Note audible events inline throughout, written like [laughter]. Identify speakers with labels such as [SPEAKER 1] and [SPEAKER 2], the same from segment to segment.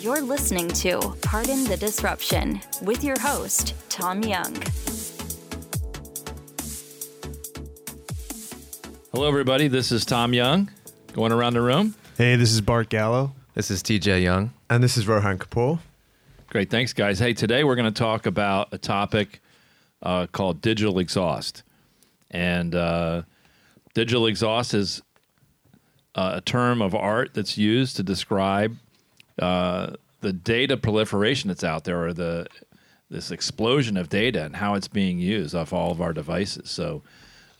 [SPEAKER 1] You're listening to Pardon the Disruption with your host, Tom Young.
[SPEAKER 2] Hello, everybody. This is Tom Young going around the room.
[SPEAKER 3] Hey, this is Bart Gallo.
[SPEAKER 4] This is TJ Young.
[SPEAKER 5] And this is Rohan Kapoor.
[SPEAKER 2] Great. Thanks, guys. Hey, today we're going to talk about a topic uh, called digital exhaust. And uh, digital exhaust is uh, a term of art that's used to describe uh, the data proliferation that's out there or the this explosion of data and how it's being used off all of our devices. So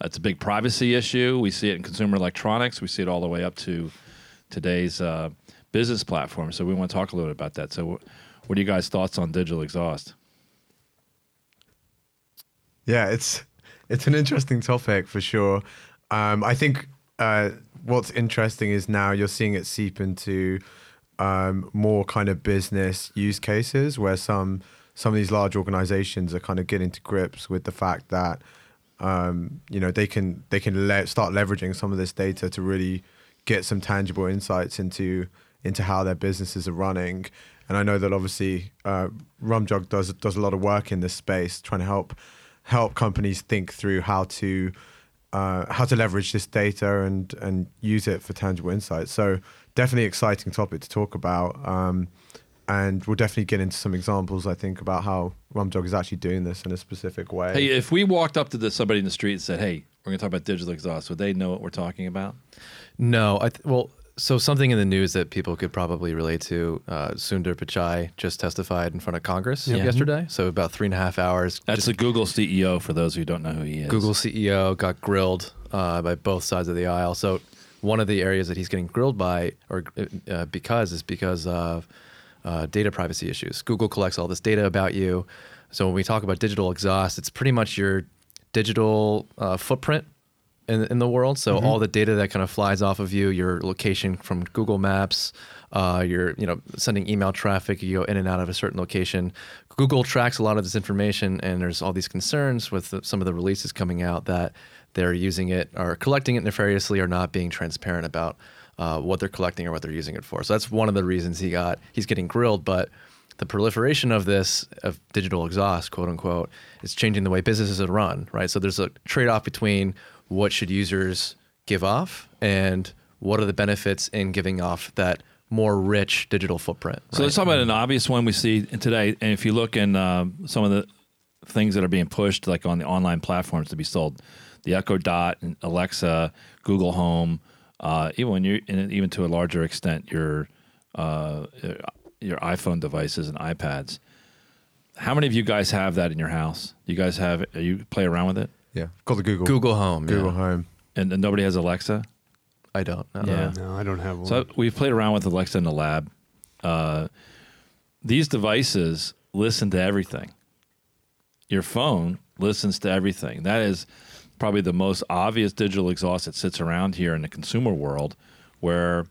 [SPEAKER 2] it's a big privacy issue. We see it in consumer electronics. We see it all the way up to today's uh, business platform. So we want to talk a little bit about that. So, what are you guys' thoughts on digital exhaust?
[SPEAKER 5] Yeah, it's it's an interesting topic for sure. Um, I think uh, what's interesting is now you're seeing it seep into um, more kind of business use cases where some some of these large organizations are kind of getting to grips with the fact that um, you know they can they can le- start leveraging some of this data to really get some tangible insights into into how their businesses are running. And I know that obviously uh, Rumjog does does a lot of work in this space, trying to help help companies think through how to uh, how to leverage this data and and use it for tangible insights. So definitely exciting topic to talk about. Um, and we'll definitely get into some examples. I think about how Rumjog is actually doing this in a specific way.
[SPEAKER 2] Hey, if we walked up to the, somebody in the street and said, "Hey, we're going to talk about digital exhaust," would they know what we're talking about?
[SPEAKER 4] No, I th- well, so something in the news that people could probably relate to. Uh, Sundar Pichai just testified in front of Congress
[SPEAKER 2] Yeah.
[SPEAKER 4] yesterday, so about three and a half hours.
[SPEAKER 2] That's
[SPEAKER 4] just
[SPEAKER 2] the Google CEO. For those who don't know who he is,
[SPEAKER 4] Google CEO got grilled uh, by both sides of the aisle. So one of the areas that he's getting grilled by, or uh, because, is because of uh, data privacy issues. Google collects all this data about you. So when we talk about digital exhaust, it's pretty much your digital uh, footprint in, in the world. So
[SPEAKER 5] Mm-hmm.
[SPEAKER 4] all the data that kind of flies off of you, your location from Google Maps, uh, you're you know sending email traffic, you go in and out of a certain location. Google tracks a lot of this information, and there's all these concerns with the, some of the releases coming out that they're using it or collecting it nefariously or not being transparent about uh, what they're collecting or what they're using it for. So that's one of the reasons he got he's getting grilled, but the proliferation of this of digital exhaust, quote unquote, is changing the way businesses are run, right? So there's a trade-off between what should users give off and what are the benefits in giving off that more rich digital footprint.
[SPEAKER 2] So let's talk about an obvious one we see today. And if you look in um, some of the things that are being pushed, like on the online platforms to be sold, the Echo Dot and Alexa, Google Home, uh, even when you, even to a larger extent, your uh, your iPhone devices and iPads. How many of you guys have that in your house? You guys have? You play around with it,
[SPEAKER 5] yeah, called the Google
[SPEAKER 4] Google Home.
[SPEAKER 5] Google
[SPEAKER 4] yeah.
[SPEAKER 5] Home.
[SPEAKER 2] and, and nobody has Alexa.
[SPEAKER 4] I don't. know.
[SPEAKER 2] Yeah.
[SPEAKER 3] No, I don't have one.
[SPEAKER 2] So we've played around with Alexa in the lab. Uh, these devices listen to everything. Your phone listens to everything. That is probably the most obvious digital exhaust that sits around here in the consumer world, where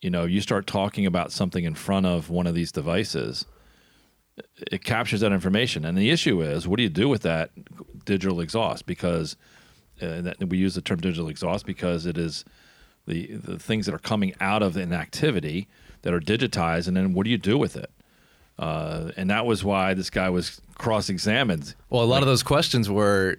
[SPEAKER 2] you know you start talking about something in front of one of these devices. It captures that information, and the issue is, what do you do with that digital exhaust? Because uh, that, we use the term digital exhaust because it is the the things that are coming out of an activity that are digitized, and then what do you do with it? Uh, and that was why this guy was cross-examined.
[SPEAKER 4] Well, a lot of those questions were,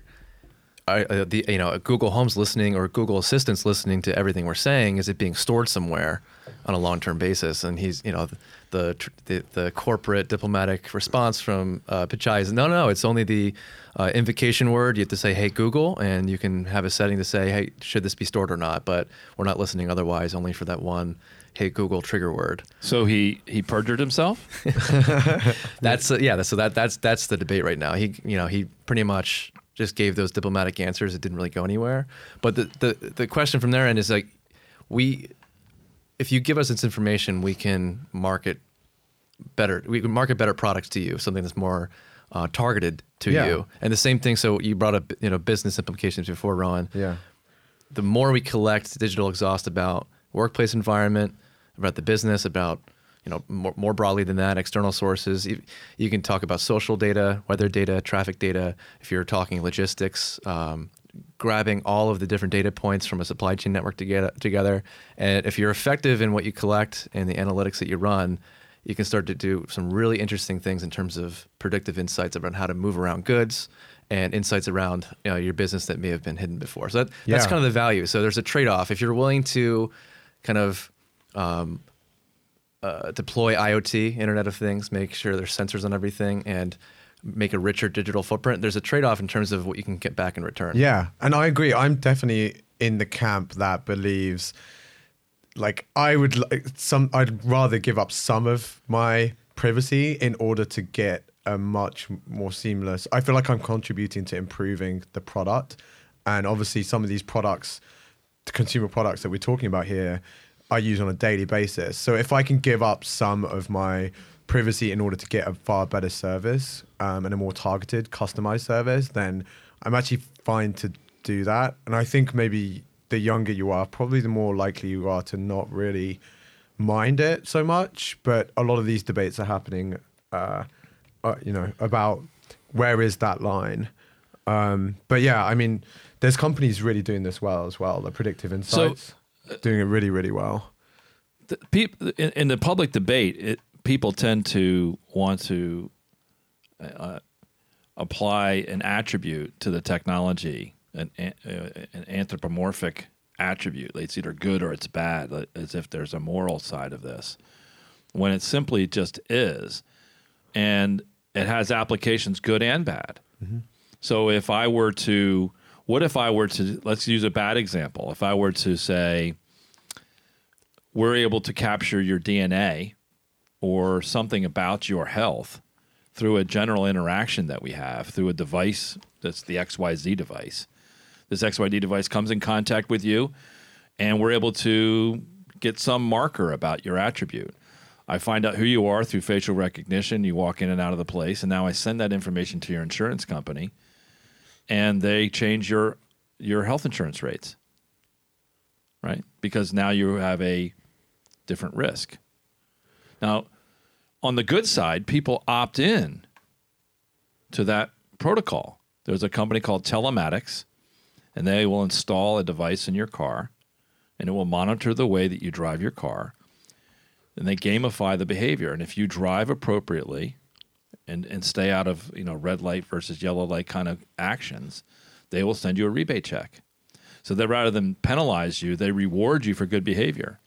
[SPEAKER 4] uh, the you know Google Home's listening or Google Assistant's listening to everything we're saying. Is it being stored somewhere on a long-term basis? And he's you know the the, the corporate diplomatic response from uh, Pichai is no, no, it's only the uh, invocation word. You have to say, "Hey Google," and you can have a setting to say, "Hey, should this be stored or not?" But we're not listening otherwise, only for that one. Hey Google trigger word.
[SPEAKER 2] So he he perjured himself. [laughs]
[SPEAKER 4] That's uh, yeah. So that that's that's the debate right now. He you know he pretty much just gave those diplomatic answers. It didn't really go anywhere. But the the the question from their end is like, we, if you give us this information, we can market better. We can market better products to you. Something that's more uh, targeted to
[SPEAKER 5] Yeah.
[SPEAKER 4] you. And the same thing. So you brought up you know business implications before, Ron
[SPEAKER 5] Yeah.
[SPEAKER 4] the more we collect digital exhaust about workplace environment, about the business, about you know more, more broadly than that, external sources. You, you can talk about social data, weather data, traffic data. If you're talking logistics, um, grabbing all of the different data points from a supply chain network together, together, and if you're effective in what you collect and the analytics that you run, you can start to do some really interesting things in terms of predictive insights around how to move around goods and insights around you know, your business that may have been hidden before. So that, that's
[SPEAKER 5] Yeah.
[SPEAKER 4] kind of the value. So there's a trade off. If you're willing to kind of um, uh, deploy IoT, Internet of Things, make sure there's sensors on everything, and make a richer digital footprint, there's a trade off in terms of what you can get back in return.
[SPEAKER 5] Yeah, and I agree. I'm definitely in the camp that believes, like, I would like some. I'd rather give up some of my privacy in order to get a much more seamless. I feel like I'm contributing to improving the product, and obviously some of these products, the consumer products that we're talking about here, I use on a daily basis. So if I can give up some of my privacy in order to get a far better service um, and a more targeted, customized service, then I'm actually fine to do that. And I think maybe the younger you are, probably the more likely you are to not really mind it so much. But a lot of these debates are happening, uh, uh, you know, about where is that line. Um, but yeah, I mean, there's companies really doing this well as well. The predictive insights doing it really, really well.
[SPEAKER 2] the peop, in, in the public debate, it, people tend to want to uh, apply an attribute to the technology, an, an, uh, an anthropomorphic attribute. It's either good or it's bad, as if there's a moral side of this, when it simply just is. And it has applications good and bad. So if I were to, what if I were to, let's use a bad example. If I were to say, we're able to capture your DNA or something about your health through a general interaction that we have through a device that's the XYZ device. This XYZ device comes in contact with you, and we're able to get some marker about your attribute. I find out who you are through facial recognition. You walk in and out of the place, and now I send that information to your insurance company, and they change your your health insurance rates. Right? Because now you have a different risk. Now, on the good side, people opt in to that protocol. There's a company called Telematics, and they will install a device in your car, and it will monitor the way that you drive your car. And they gamify the behavior. And if you drive appropriately and, and stay out of you know red light versus yellow light kind of actions, they will send you a rebate check. So that rather than penalize you, they reward you for good behavior.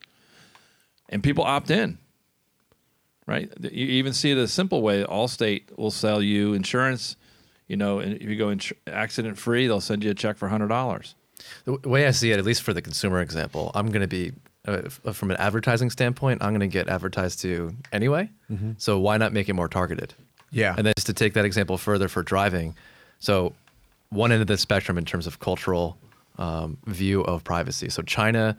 [SPEAKER 2] And people opt in right? You even see it a simple way. Allstate will sell you insurance. You know, and if you go ins- accident free, they'll send you a check for hundred dollars.
[SPEAKER 4] The way I see it, at least for the consumer example, I'm going to be, uh, from an advertising standpoint, I'm going to get advertised to anyway. So why not make it more targeted?
[SPEAKER 5] Yeah.
[SPEAKER 4] And then just to take that example further for driving, so one end of the spectrum in terms of cultural um, view of privacy. So China,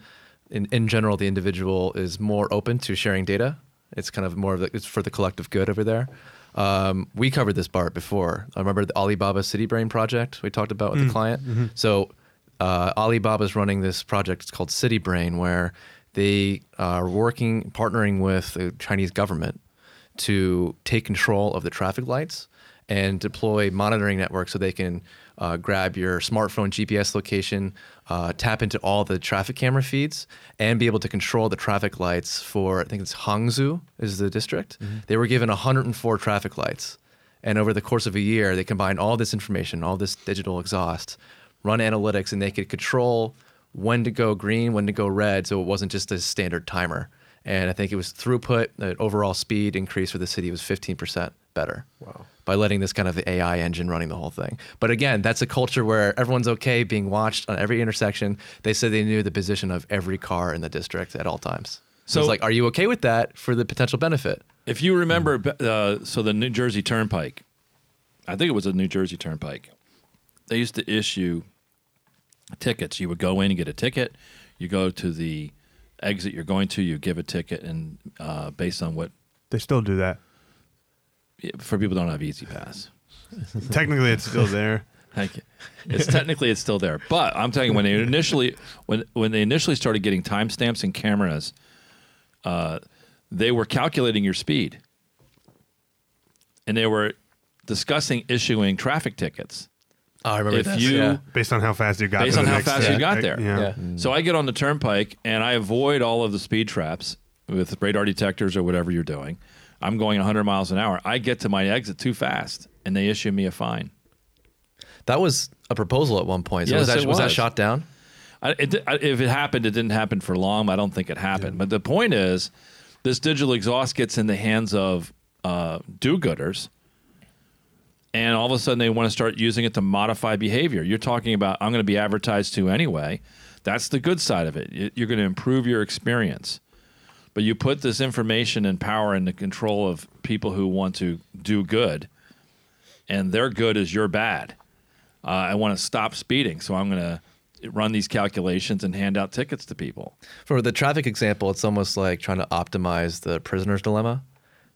[SPEAKER 4] in, in general, the individual is more open to sharing data. It's kind of more of the, it's for the collective good over there. Um, we covered this part before. I remember the Alibaba City Brain project we talked about with the client. So uh, is running this project. It's called City Brain, where they are working, partnering with the Chinese government to take control of the traffic lights and deploy monitoring networks so they can uh, grab your smartphone GPS location, uh, tap into all the traffic camera feeds, and be able to control the traffic lights for, I think it's Hangzhou is the district. They were given 104 traffic lights. And over the course of a year, they combined all this information, all this digital exhaust, run analytics, and they could control when to go green, when to go red. So it wasn't just a standard timer. And I think it was throughput, the overall speed increase for the city was 15% better.
[SPEAKER 5] Wow.
[SPEAKER 4] By letting this kind of AI engine running the whole thing. But again, that's a culture where everyone's okay being watched on every intersection. They said they knew the position of every car in the district at all times. So
[SPEAKER 2] So-
[SPEAKER 4] it's like, are you okay with that for the potential benefit?
[SPEAKER 2] If you remember, uh, so the New Jersey Turnpike, I think it was a New Jersey Turnpike. They used to issue tickets. You would go in and get a ticket. You go to the exit you're going to. You give a ticket, and uh, based on what
[SPEAKER 3] They still do that.
[SPEAKER 2] for people who don't have E-ZPass, [laughs]
[SPEAKER 3] Technically, it's still there.
[SPEAKER 2] Thank you. It's technically it's still there, but I'm telling you when they initially when when they initially started getting timestamps and cameras, uh, they were calculating your speed, and they were discussing issuing traffic tickets
[SPEAKER 4] Oh, I remember
[SPEAKER 2] if
[SPEAKER 4] this,
[SPEAKER 2] you
[SPEAKER 4] yeah.
[SPEAKER 3] Based on how fast you got.
[SPEAKER 2] based
[SPEAKER 3] to
[SPEAKER 2] on
[SPEAKER 3] the
[SPEAKER 2] how
[SPEAKER 3] next
[SPEAKER 2] fast
[SPEAKER 3] step.
[SPEAKER 2] you got there.
[SPEAKER 3] Yeah.
[SPEAKER 4] Yeah.
[SPEAKER 2] So I get on the turnpike and I avoid all of the speed traps with radar detectors or whatever you're doing. I'm going 100 miles an hour. I get to my exit too fast, and they issue me a fine.
[SPEAKER 4] That was a proposal at one point. So was,
[SPEAKER 2] Yes,
[SPEAKER 4] that,
[SPEAKER 2] it
[SPEAKER 4] was that shot down?
[SPEAKER 2] I, it, I- if it happened, it didn't happen for long. I don't think it happened. But the point is, this digital exhaust gets in the hands of uh, do-gooders, and all of a sudden they want to start using it to modify behavior. You're talking about I'm going to be advertised to anyway. That's the good side of it. You- You're going to improve your experience. But you put this information and power in the control of people who want to do good, and their good is your bad. Uh, I want to stop speeding, so I'm going to run these calculations and hand out tickets to people.
[SPEAKER 4] For the traffic example, it's almost like trying to optimize the prisoner's dilemma.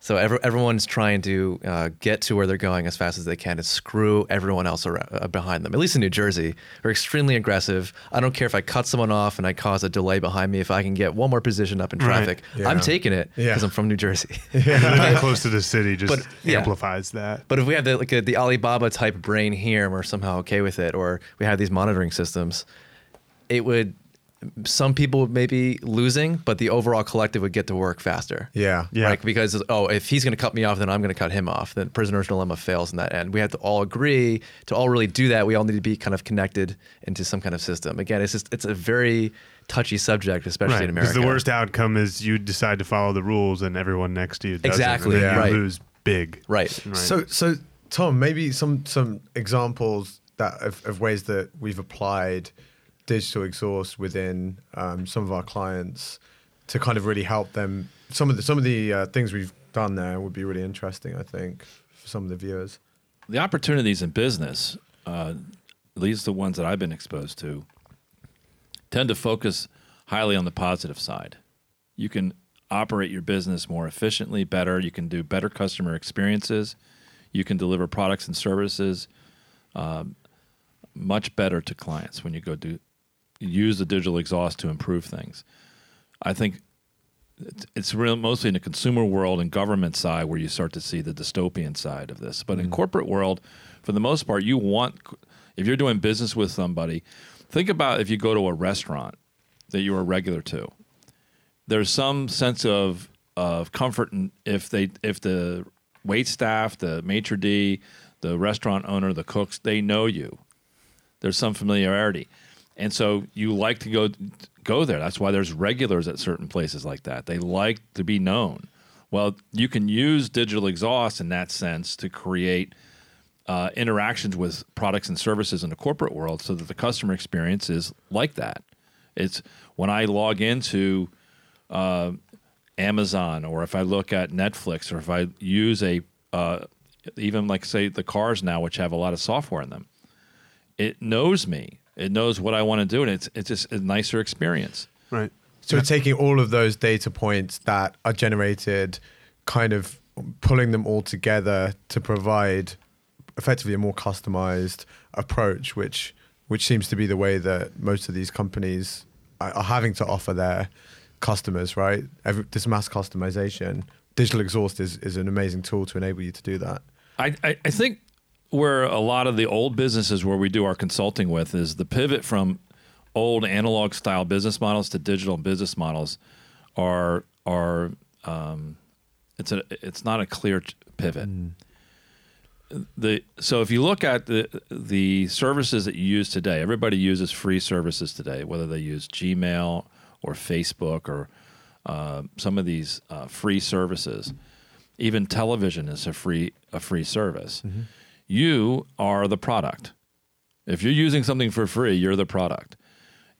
[SPEAKER 4] So every, everyone's trying to uh, get to where they're going as fast as they can and screw everyone else around, uh, behind them. At least in New Jersey, we're extremely aggressive. I don't care if I cut someone off and I cause a delay behind me. If I can get one more position up in
[SPEAKER 3] Right.
[SPEAKER 4] traffic,
[SPEAKER 5] Yeah.
[SPEAKER 4] I'm taking it
[SPEAKER 5] Yeah.
[SPEAKER 4] because I'm from New Jersey. [laughs]
[SPEAKER 3] Living close to the city just
[SPEAKER 4] But, yeah.
[SPEAKER 3] amplifies that.
[SPEAKER 4] But if we have the, like a, the Alibaba type brain here and we're somehow okay with it, or we have these monitoring systems, it would. Some people would maybe losing, but the overall collective would get to work faster.
[SPEAKER 5] Yeah.
[SPEAKER 3] Yeah.
[SPEAKER 4] Right? Because oh, if he's going to cut me off, then I'm going to cut him off. Then prisoner's dilemma fails in that end. We have to all agree to all really do that. We all need to be kind of connected into some kind of system. Again, it's just it's a very touchy subject, especially
[SPEAKER 3] Right.
[SPEAKER 4] in America.
[SPEAKER 3] Because the worst outcome is you decide to follow the rules and everyone next to you doesn't.
[SPEAKER 4] Exactly,
[SPEAKER 3] And then
[SPEAKER 5] yeah.
[SPEAKER 3] you
[SPEAKER 4] right.
[SPEAKER 3] lose big.
[SPEAKER 4] Right.
[SPEAKER 3] Right.
[SPEAKER 5] So, so Tom, maybe some some examples that of, of ways that we've applied digital exhaust within um, some of our clients to kind of really help them. Some of the some of the uh, things we've done there would be really interesting, I think, for some of the viewers.
[SPEAKER 2] The opportunities in business, uh, at least the ones that I've been exposed to, tend to focus highly on the positive side. You can operate your business more efficiently, better. You can do better customer experiences. You can deliver products and services um, much better to clients when you go do use the digital exhaust to improve things. I think it's- it's real mostly in the consumer world and government side where you start to see the dystopian side of this. But in mm. corporate world, for the most part, you want if you're doing business with somebody, think about if you go to a restaurant that you're a regular to. There's some sense of of comfort if they if the wait staff, the maitre d, the restaurant owner, the cooks, they know you. There's some familiarity. And so you like to go go there. That's why there's regulars at certain places like that. They like to be known. Well, you can use digital exhaust in that sense to create uh, interactions with products and services in the corporate world so that the customer experience is like that. It's when I log into uh, Amazon or if I look at Netflix or if I use a uh, even like say the cars now which have a lot of software in them, it knows me. It knows what I want to do, and it's it's just a nicer experience.
[SPEAKER 3] Right.
[SPEAKER 5] So we're taking all of those data points that are generated, kind of pulling them all together to provide effectively a more customized approach, which which seems to be the way that most of these companies are, are having to offer their customers. Right, Every, this mass customization, digital exhaust is is an amazing tool to enable you to do that.
[SPEAKER 2] I, I, I think where a lot of the old businesses where we do our consulting with is the pivot from old analog style business models to digital business models are are um, it's a it's not a clear t- pivot. The so if you look at the the services that you use today, everybody uses free services today, whether they use Gmail or Facebook or uh, some of these uh, free services. Even television is a free a free service. You are the product. If you're using something for free, you're the product.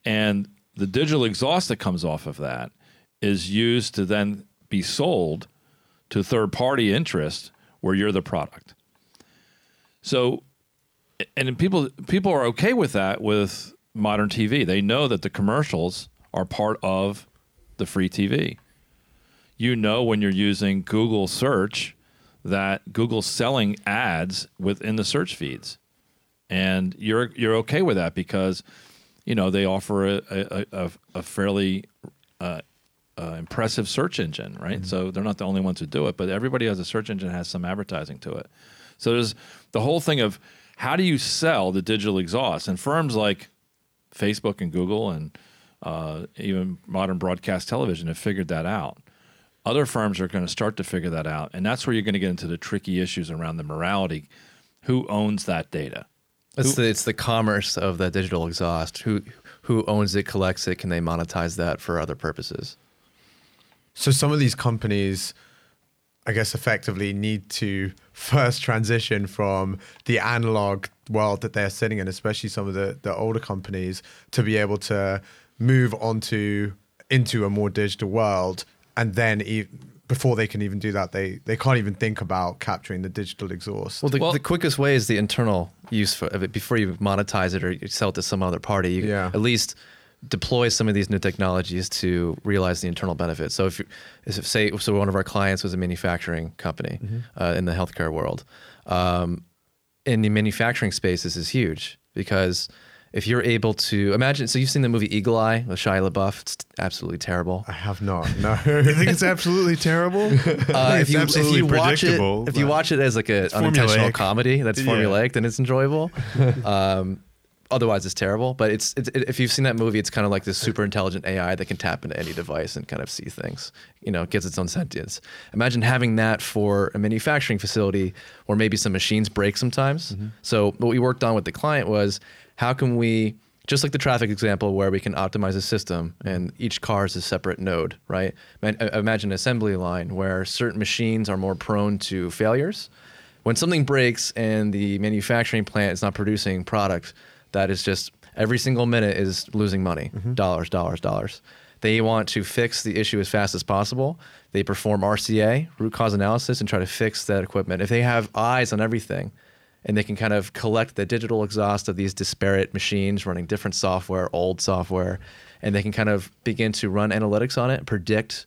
[SPEAKER 2] And the digital exhaust that comes off of that is used to then be sold to third party interest where you're the product. So and people people are okay with that with modern TV. They know that the commercials are part of the free TV. You know when you're using Google search that Google's selling ads within the search feeds. And you're you're okay with that because you know they offer a a, a, a fairly uh, uh, impressive search engine, right? So they're not the only ones who do it, but everybody has a search engine that has some advertising to it. So there's the whole thing of how do you sell the digital exhaust? And firms like Facebook and Google and uh, even modern broadcast television have figured that out. Other firms are going to start to figure that out, and that's where you're going to get into the tricky issues around the morality. Who owns that data?
[SPEAKER 4] It's the it's the commerce of that digital exhaust. Who who owns it, collects it? Can they monetize that for other purposes?
[SPEAKER 5] So some of these companies, I guess, effectively need to first transition from the analog world that they're sitting in, especially some of the, the older companies, to be able to move onto into a more digital world. And then e- before they can even do that, they, they can't even think about capturing the digital exhaust.
[SPEAKER 4] Well, the,
[SPEAKER 2] Well-
[SPEAKER 4] the quickest way is the internal use for, of it before you monetize it or you sell it to some other party. You
[SPEAKER 5] Yeah.
[SPEAKER 4] at least deploy some of these new technologies to realize the internal benefits. So if you if say so, one of our clients was a manufacturing company uh, in the healthcare world. Um, in the manufacturing space, this is huge because if you're able to imagine, so you've seen the movie Eagle Eye with Shia LaBeouf. It's absolutely terrible.
[SPEAKER 5] I have not. No. [laughs]
[SPEAKER 3] You think it's absolutely terrible? [laughs]
[SPEAKER 4] Uh,
[SPEAKER 3] it's
[SPEAKER 4] if you
[SPEAKER 3] absolutely
[SPEAKER 4] if you watch it
[SPEAKER 3] predictable.
[SPEAKER 4] if you watch it as like a unintentional
[SPEAKER 3] formulaic.
[SPEAKER 4] comedy that's
[SPEAKER 3] Yeah.
[SPEAKER 4] formulaic, then it's enjoyable. [laughs] um, otherwise, it's terrible. But it's, it's it, if you've seen that movie, it's kind of like this super intelligent AI that can tap into any device and kind of see things. You know, it gets its own sentience. Imagine having that for a manufacturing facility where maybe some machines break sometimes. So what we worked on with the client was how can we just like the traffic example where we can optimize a system and each car is a separate node, right? Uh, Imagine an assembly line where certain machines are more prone to failures. When something breaks and the manufacturing plant is not producing product, that is just every single minute is losing money, dollars, dollars, dollars. They want to fix the issue as fast as possible. They perform RCA, root cause analysis, and try to fix that equipment. If they have eyes on everything, and they can kind of collect the digital exhaust of these disparate machines running different software, old software, and they can kind of begin to run analytics on it, predict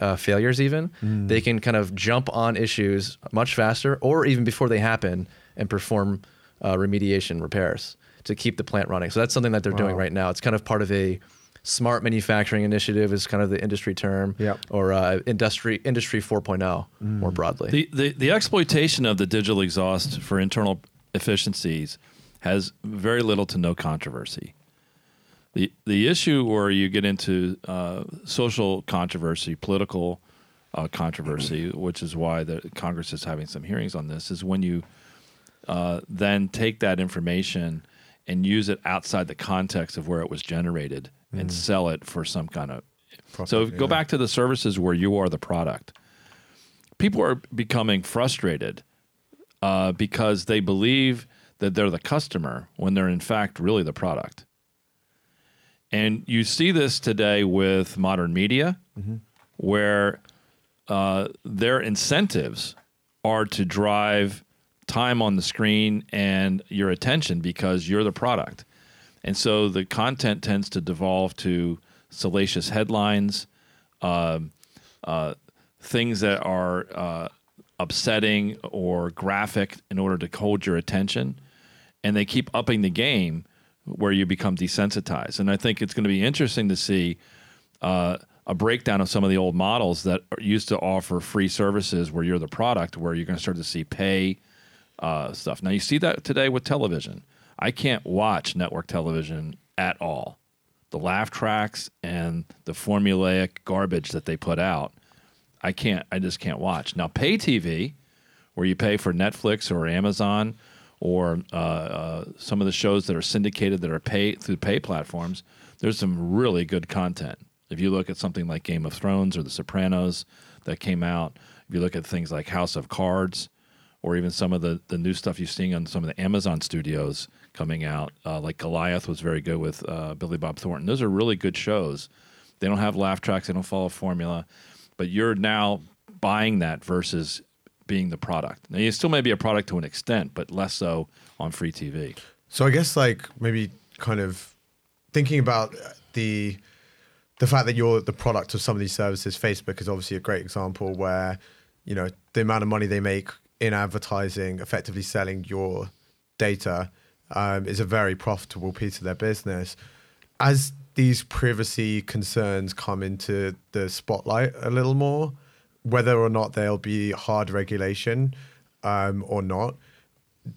[SPEAKER 4] uh, failures even. They can kind of jump on issues much faster or even before they happen and perform uh, remediation repairs to keep the plant running. So that's something that they're doing right now. It's kind of part of a smart manufacturing initiative is kind of the industry term
[SPEAKER 5] Yep.
[SPEAKER 4] or uh, industry industry 4.0 more broadly.
[SPEAKER 2] The, the the exploitation of the digital exhaust for internal efficiencies has very little to no controversy. The the issue where you get into uh, social controversy, political uh, controversy, [clears throat] which is why the Congress is having some hearings on this, is when you uh, then take that information and use it outside the context of where it was generated and sell it for some kind of. so
[SPEAKER 5] Profit,
[SPEAKER 2] go
[SPEAKER 5] yeah.
[SPEAKER 2] back to the services where you are the product. People are becoming frustrated uh, because they believe that they're the customer when they're in fact really the product. And you see this today with modern media, where uh, their incentives are to drive time on the screen and your attention because you're the product. And so the content tends to devolve to salacious headlines, um, uh, things that are uh, upsetting or graphic in order to hold your attention. And they keep upping the game where you become desensitized. And I think it's going to be interesting to see uh, a breakdown of some of the old models that used to offer free services where you're the product, where you're going to start to see pay uh, stuff. Now, you see that today with television. I can't watch network television at all. The laugh tracks and the formulaic garbage that they put out, I can't, I just can't watch. Now, pay TV, where you pay for Netflix or Amazon or uh, uh, some of the shows that are syndicated that are pay through pay platforms, there's some really good content. If you look at something like Game of Thrones or The Sopranos that came out, if you look at things like House of Cards, or even some of the, the new stuff you're seeing on some of the Amazon studios coming out, uh, like Goliath was very good with uh, Billy Bob Thornton. Those are really good shows. They don't have laugh tracks, they don't follow formula, but you're now buying that versus being the product. Now, you still may be a product to an extent, but less so on free TV.
[SPEAKER 5] So I guess like maybe kind of thinking about the the fact that you're the product of some of these services. Facebook is obviously a great example where you know the amount of money they make in advertising, effectively selling your data, um, is a very profitable piece of their business. As these privacy concerns come into the spotlight a little more, whether or not there'll be hard regulation um, or not,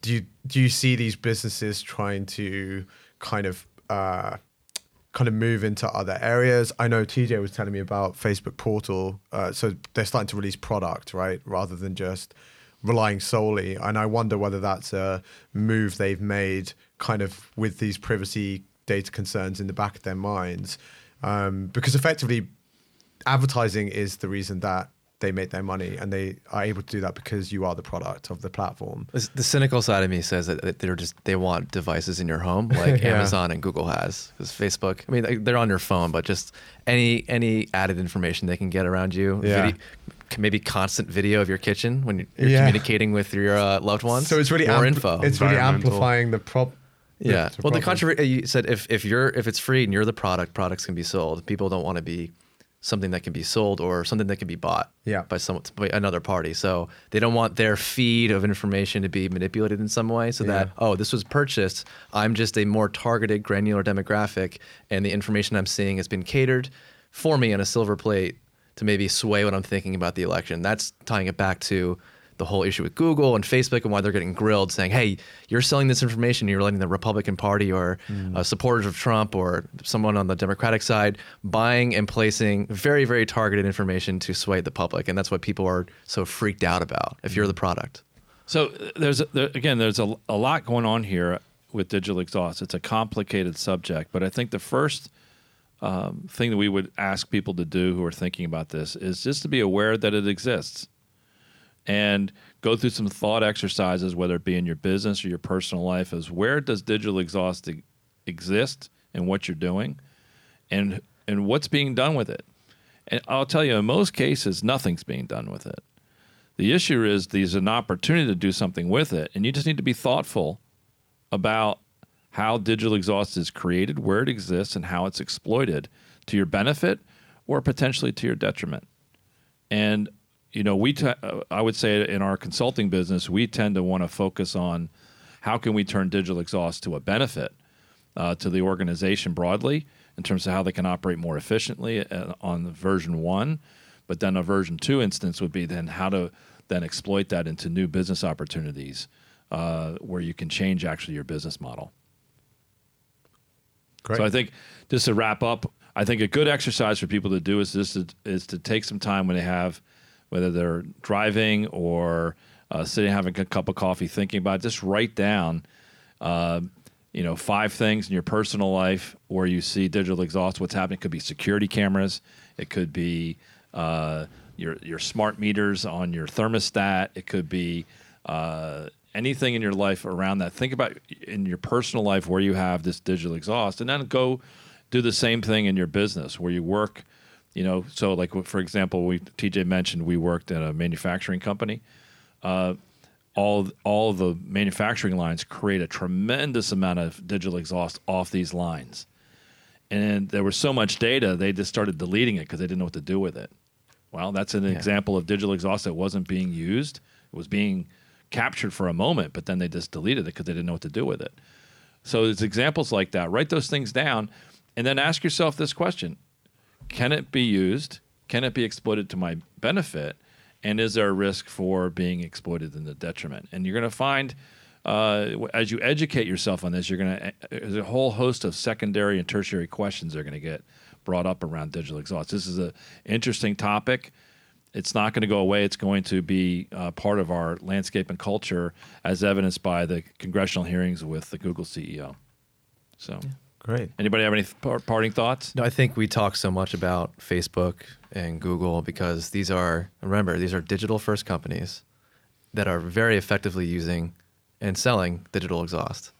[SPEAKER 5] do you do you see these businesses trying to kind of uh, kind of move into other areas. I know TJ was telling me about Facebook Portal, uh, so they're starting to release product, right, rather than just relying solely. And I wonder whether that's a move they've made, kind of with these privacy data concerns in the back of their minds, um, because effectively, advertising is the reason that they make their money and they are able to do that because you are the product of the platform.
[SPEAKER 4] The cynical side of me says that they're just they want devices in your home [laughs] like
[SPEAKER 5] Yeah.
[SPEAKER 4] Amazon and Google has because Facebook. I mean, they're on your phone, but just any any added information they can get around you.
[SPEAKER 5] Yeah.
[SPEAKER 4] Maybe constant video of your kitchen when you're
[SPEAKER 5] Yeah.
[SPEAKER 4] communicating with your uh, loved ones.
[SPEAKER 5] So it's really
[SPEAKER 4] more
[SPEAKER 5] ampli-
[SPEAKER 4] info.
[SPEAKER 5] It's really amplifying the prop.
[SPEAKER 4] yeah.
[SPEAKER 5] the
[SPEAKER 4] Well, the controversy you said if if you're if it's free and you're the product, products can be sold. People don't want to be something that can be sold or something that can be bought
[SPEAKER 5] Yeah.
[SPEAKER 4] by some by another party. So they don't want their feed of information to be manipulated in some way so that
[SPEAKER 5] Yeah.
[SPEAKER 4] oh this was purchased. I'm just a more targeted granular demographic and the information I'm seeing has been catered for me on a silver plate to maybe sway what I'm thinking about the election. That's tying it back to the whole issue with Google and Facebook and why they're getting grilled, saying, "Hey, you're selling this information. You're letting the Republican Party or uh, supporters of Trump or someone on the Democratic side buying and placing very, very targeted information to sway the public." And that's what people are so freaked out about. If you're the product,
[SPEAKER 2] So uh, there's a, there, again, there's a, a lot going on here with digital exhaust. It's a complicated subject, but I think the first um, thing that we would ask people to do who are thinking about this is just to be aware that it exists and go through some thought exercises, whether it be in your business or your personal life, is where does digital exhaust exist and what you're doing and and what's being done with it. And I'll tell you, in most cases, nothing's being done with it. The issue is there's an opportunity to do something with it, and you just need to be thoughtful about how digital exhaust is created, where it exists, and how it's exploited to your benefit or potentially to your detriment. And you know, we t- uh, I would say in our consulting business, we tend to want to focus on how can we turn digital exhaust to a benefit uh, to the organization broadly in terms of how they can operate more efficiently uh, on version one. But then a version two instance would be then how to then exploit that into new business opportunities uh, where you can change actually your business model.
[SPEAKER 5] Great.
[SPEAKER 2] So I think just to wrap up, I think a good exercise for people to do is just to, is to take some time when they have, whether they're driving or uh, sitting having a cup of coffee, thinking about it, just write down, uh, you know, five things in your personal life where you see digital exhaust. What's happening? It could be security cameras. It could be uh, your your smart meters on your thermostat. It could be uh, anything in your life around that. Think about in your personal life where you have this digital exhaust, and then go do the same thing in your business where you work. You know, so like for example, we TJ mentioned we worked at a manufacturing company. Uh, all all the manufacturing lines create a tremendous amount of digital exhaust off these lines, and there was so much data they just started deleting it because they didn't know what to do with it. Well, that's an example of digital exhaust that wasn't being used. It was being captured for a moment, but then they just deleted it because they didn't know what to do with it. So it's examples like that. Write those things down, and then ask yourself this question: Can it be used? Can it be exploited to my benefit? And is there a risk for being exploited in the detriment? And you're going to find, uh, as you educate yourself on this, you're going to there's a whole host of secondary and tertiary questions that are going to get brought up around digital exhaust. This is an interesting topic. It's not going to go away. It's going to be uh, part of our landscape and culture, as evidenced by the congressional hearings with the Google CEO. So,
[SPEAKER 5] Great.
[SPEAKER 2] anybody have any th- par- parting thoughts?
[SPEAKER 4] No, I think we talk so much about Facebook and Google because these are, remember, these are digital first companies that are very effectively using and selling digital exhaust.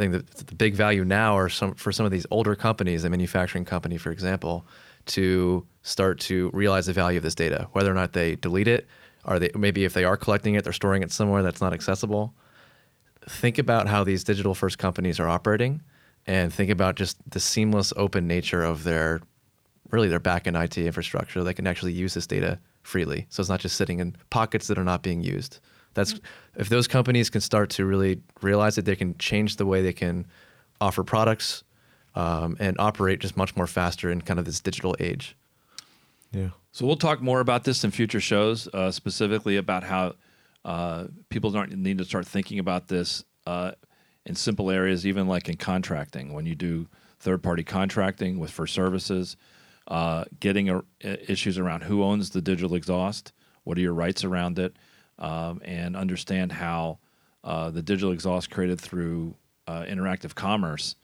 [SPEAKER 4] I think the, the big value now are some, for some of these older companies, a manufacturing company, for example, to start to realize the value of this data, whether or not they delete it, or they, maybe if they are collecting it, they're storing it somewhere that's not accessible think about how these digital first companies are operating and think about just the seamless open nature of their really their back-end IT infrastructure. They can actually use this data freely. So it's not just sitting in pockets that are not being used. That's if those companies can start to really realize that they can change the way they can offer products um, and operate just much more faster in kind of this digital age.
[SPEAKER 5] Yeah.
[SPEAKER 2] So we'll talk more about this in future shows, uh, specifically about how uh, people don't need to start thinking about this uh, in simple areas, even like in contracting. When you do third party contracting with for services, uh, getting a, issues around who owns the digital exhaust, what are your rights around it, um, and understand how uh, the digital exhaust created through uh, interactive commerce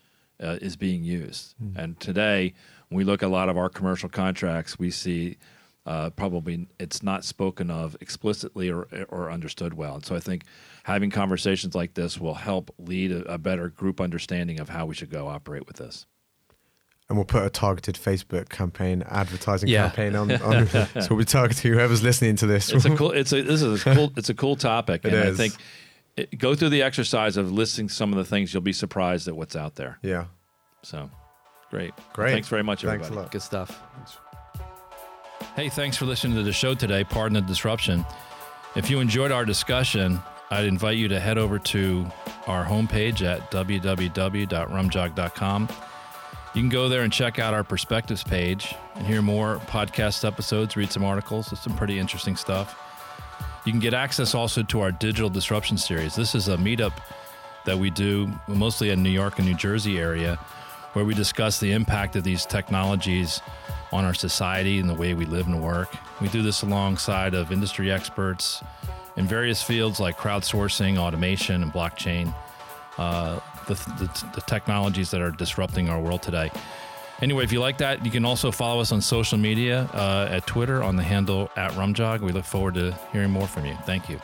[SPEAKER 2] uh, is being used. And today, when we look at a lot of our commercial contracts, we see uh, probably it's not spoken of explicitly or, or understood well. And so I think having conversations like this will help lead a, a better group understanding of how we should go operate with this.
[SPEAKER 5] And we'll put a targeted Facebook campaign, advertising
[SPEAKER 4] Yeah.
[SPEAKER 5] campaign on. [laughs] on so we'll be targeting whoever's listening to this.
[SPEAKER 2] It's a cool. [laughs] It's a this is a cool. It's a cool topic,
[SPEAKER 5] It
[SPEAKER 2] and I think it, go through the exercise of listing some of the things. You'll be surprised at what's out there.
[SPEAKER 5] yeah.
[SPEAKER 2] So, great.
[SPEAKER 5] Great.
[SPEAKER 2] Thanks very much,
[SPEAKER 5] Thanks
[SPEAKER 2] everybody.
[SPEAKER 5] a lot.
[SPEAKER 4] Good stuff.
[SPEAKER 2] Hey, thanks for listening to the show today. Pardon the disruption. If you enjoyed our discussion, I'd invite you to head over to our homepage at www.rumjog.com. You can go there and check out our perspectives page and hear more podcast episodes, read some articles. It's some pretty interesting stuff. You can get access also to our digital disruption series. This is a meetup that we do mostly in New York and New Jersey area where we discuss the impact of these technologies on our society and the way we live and work. We do this alongside of industry experts in various fields like crowdsourcing, automation, and blockchain, uh, the, the, the technologies that are disrupting our world today. Anyway, if you like that, you can also follow us on social media uh, at Twitter on the handle at Rumjog. We look forward to hearing more from you. Thank you.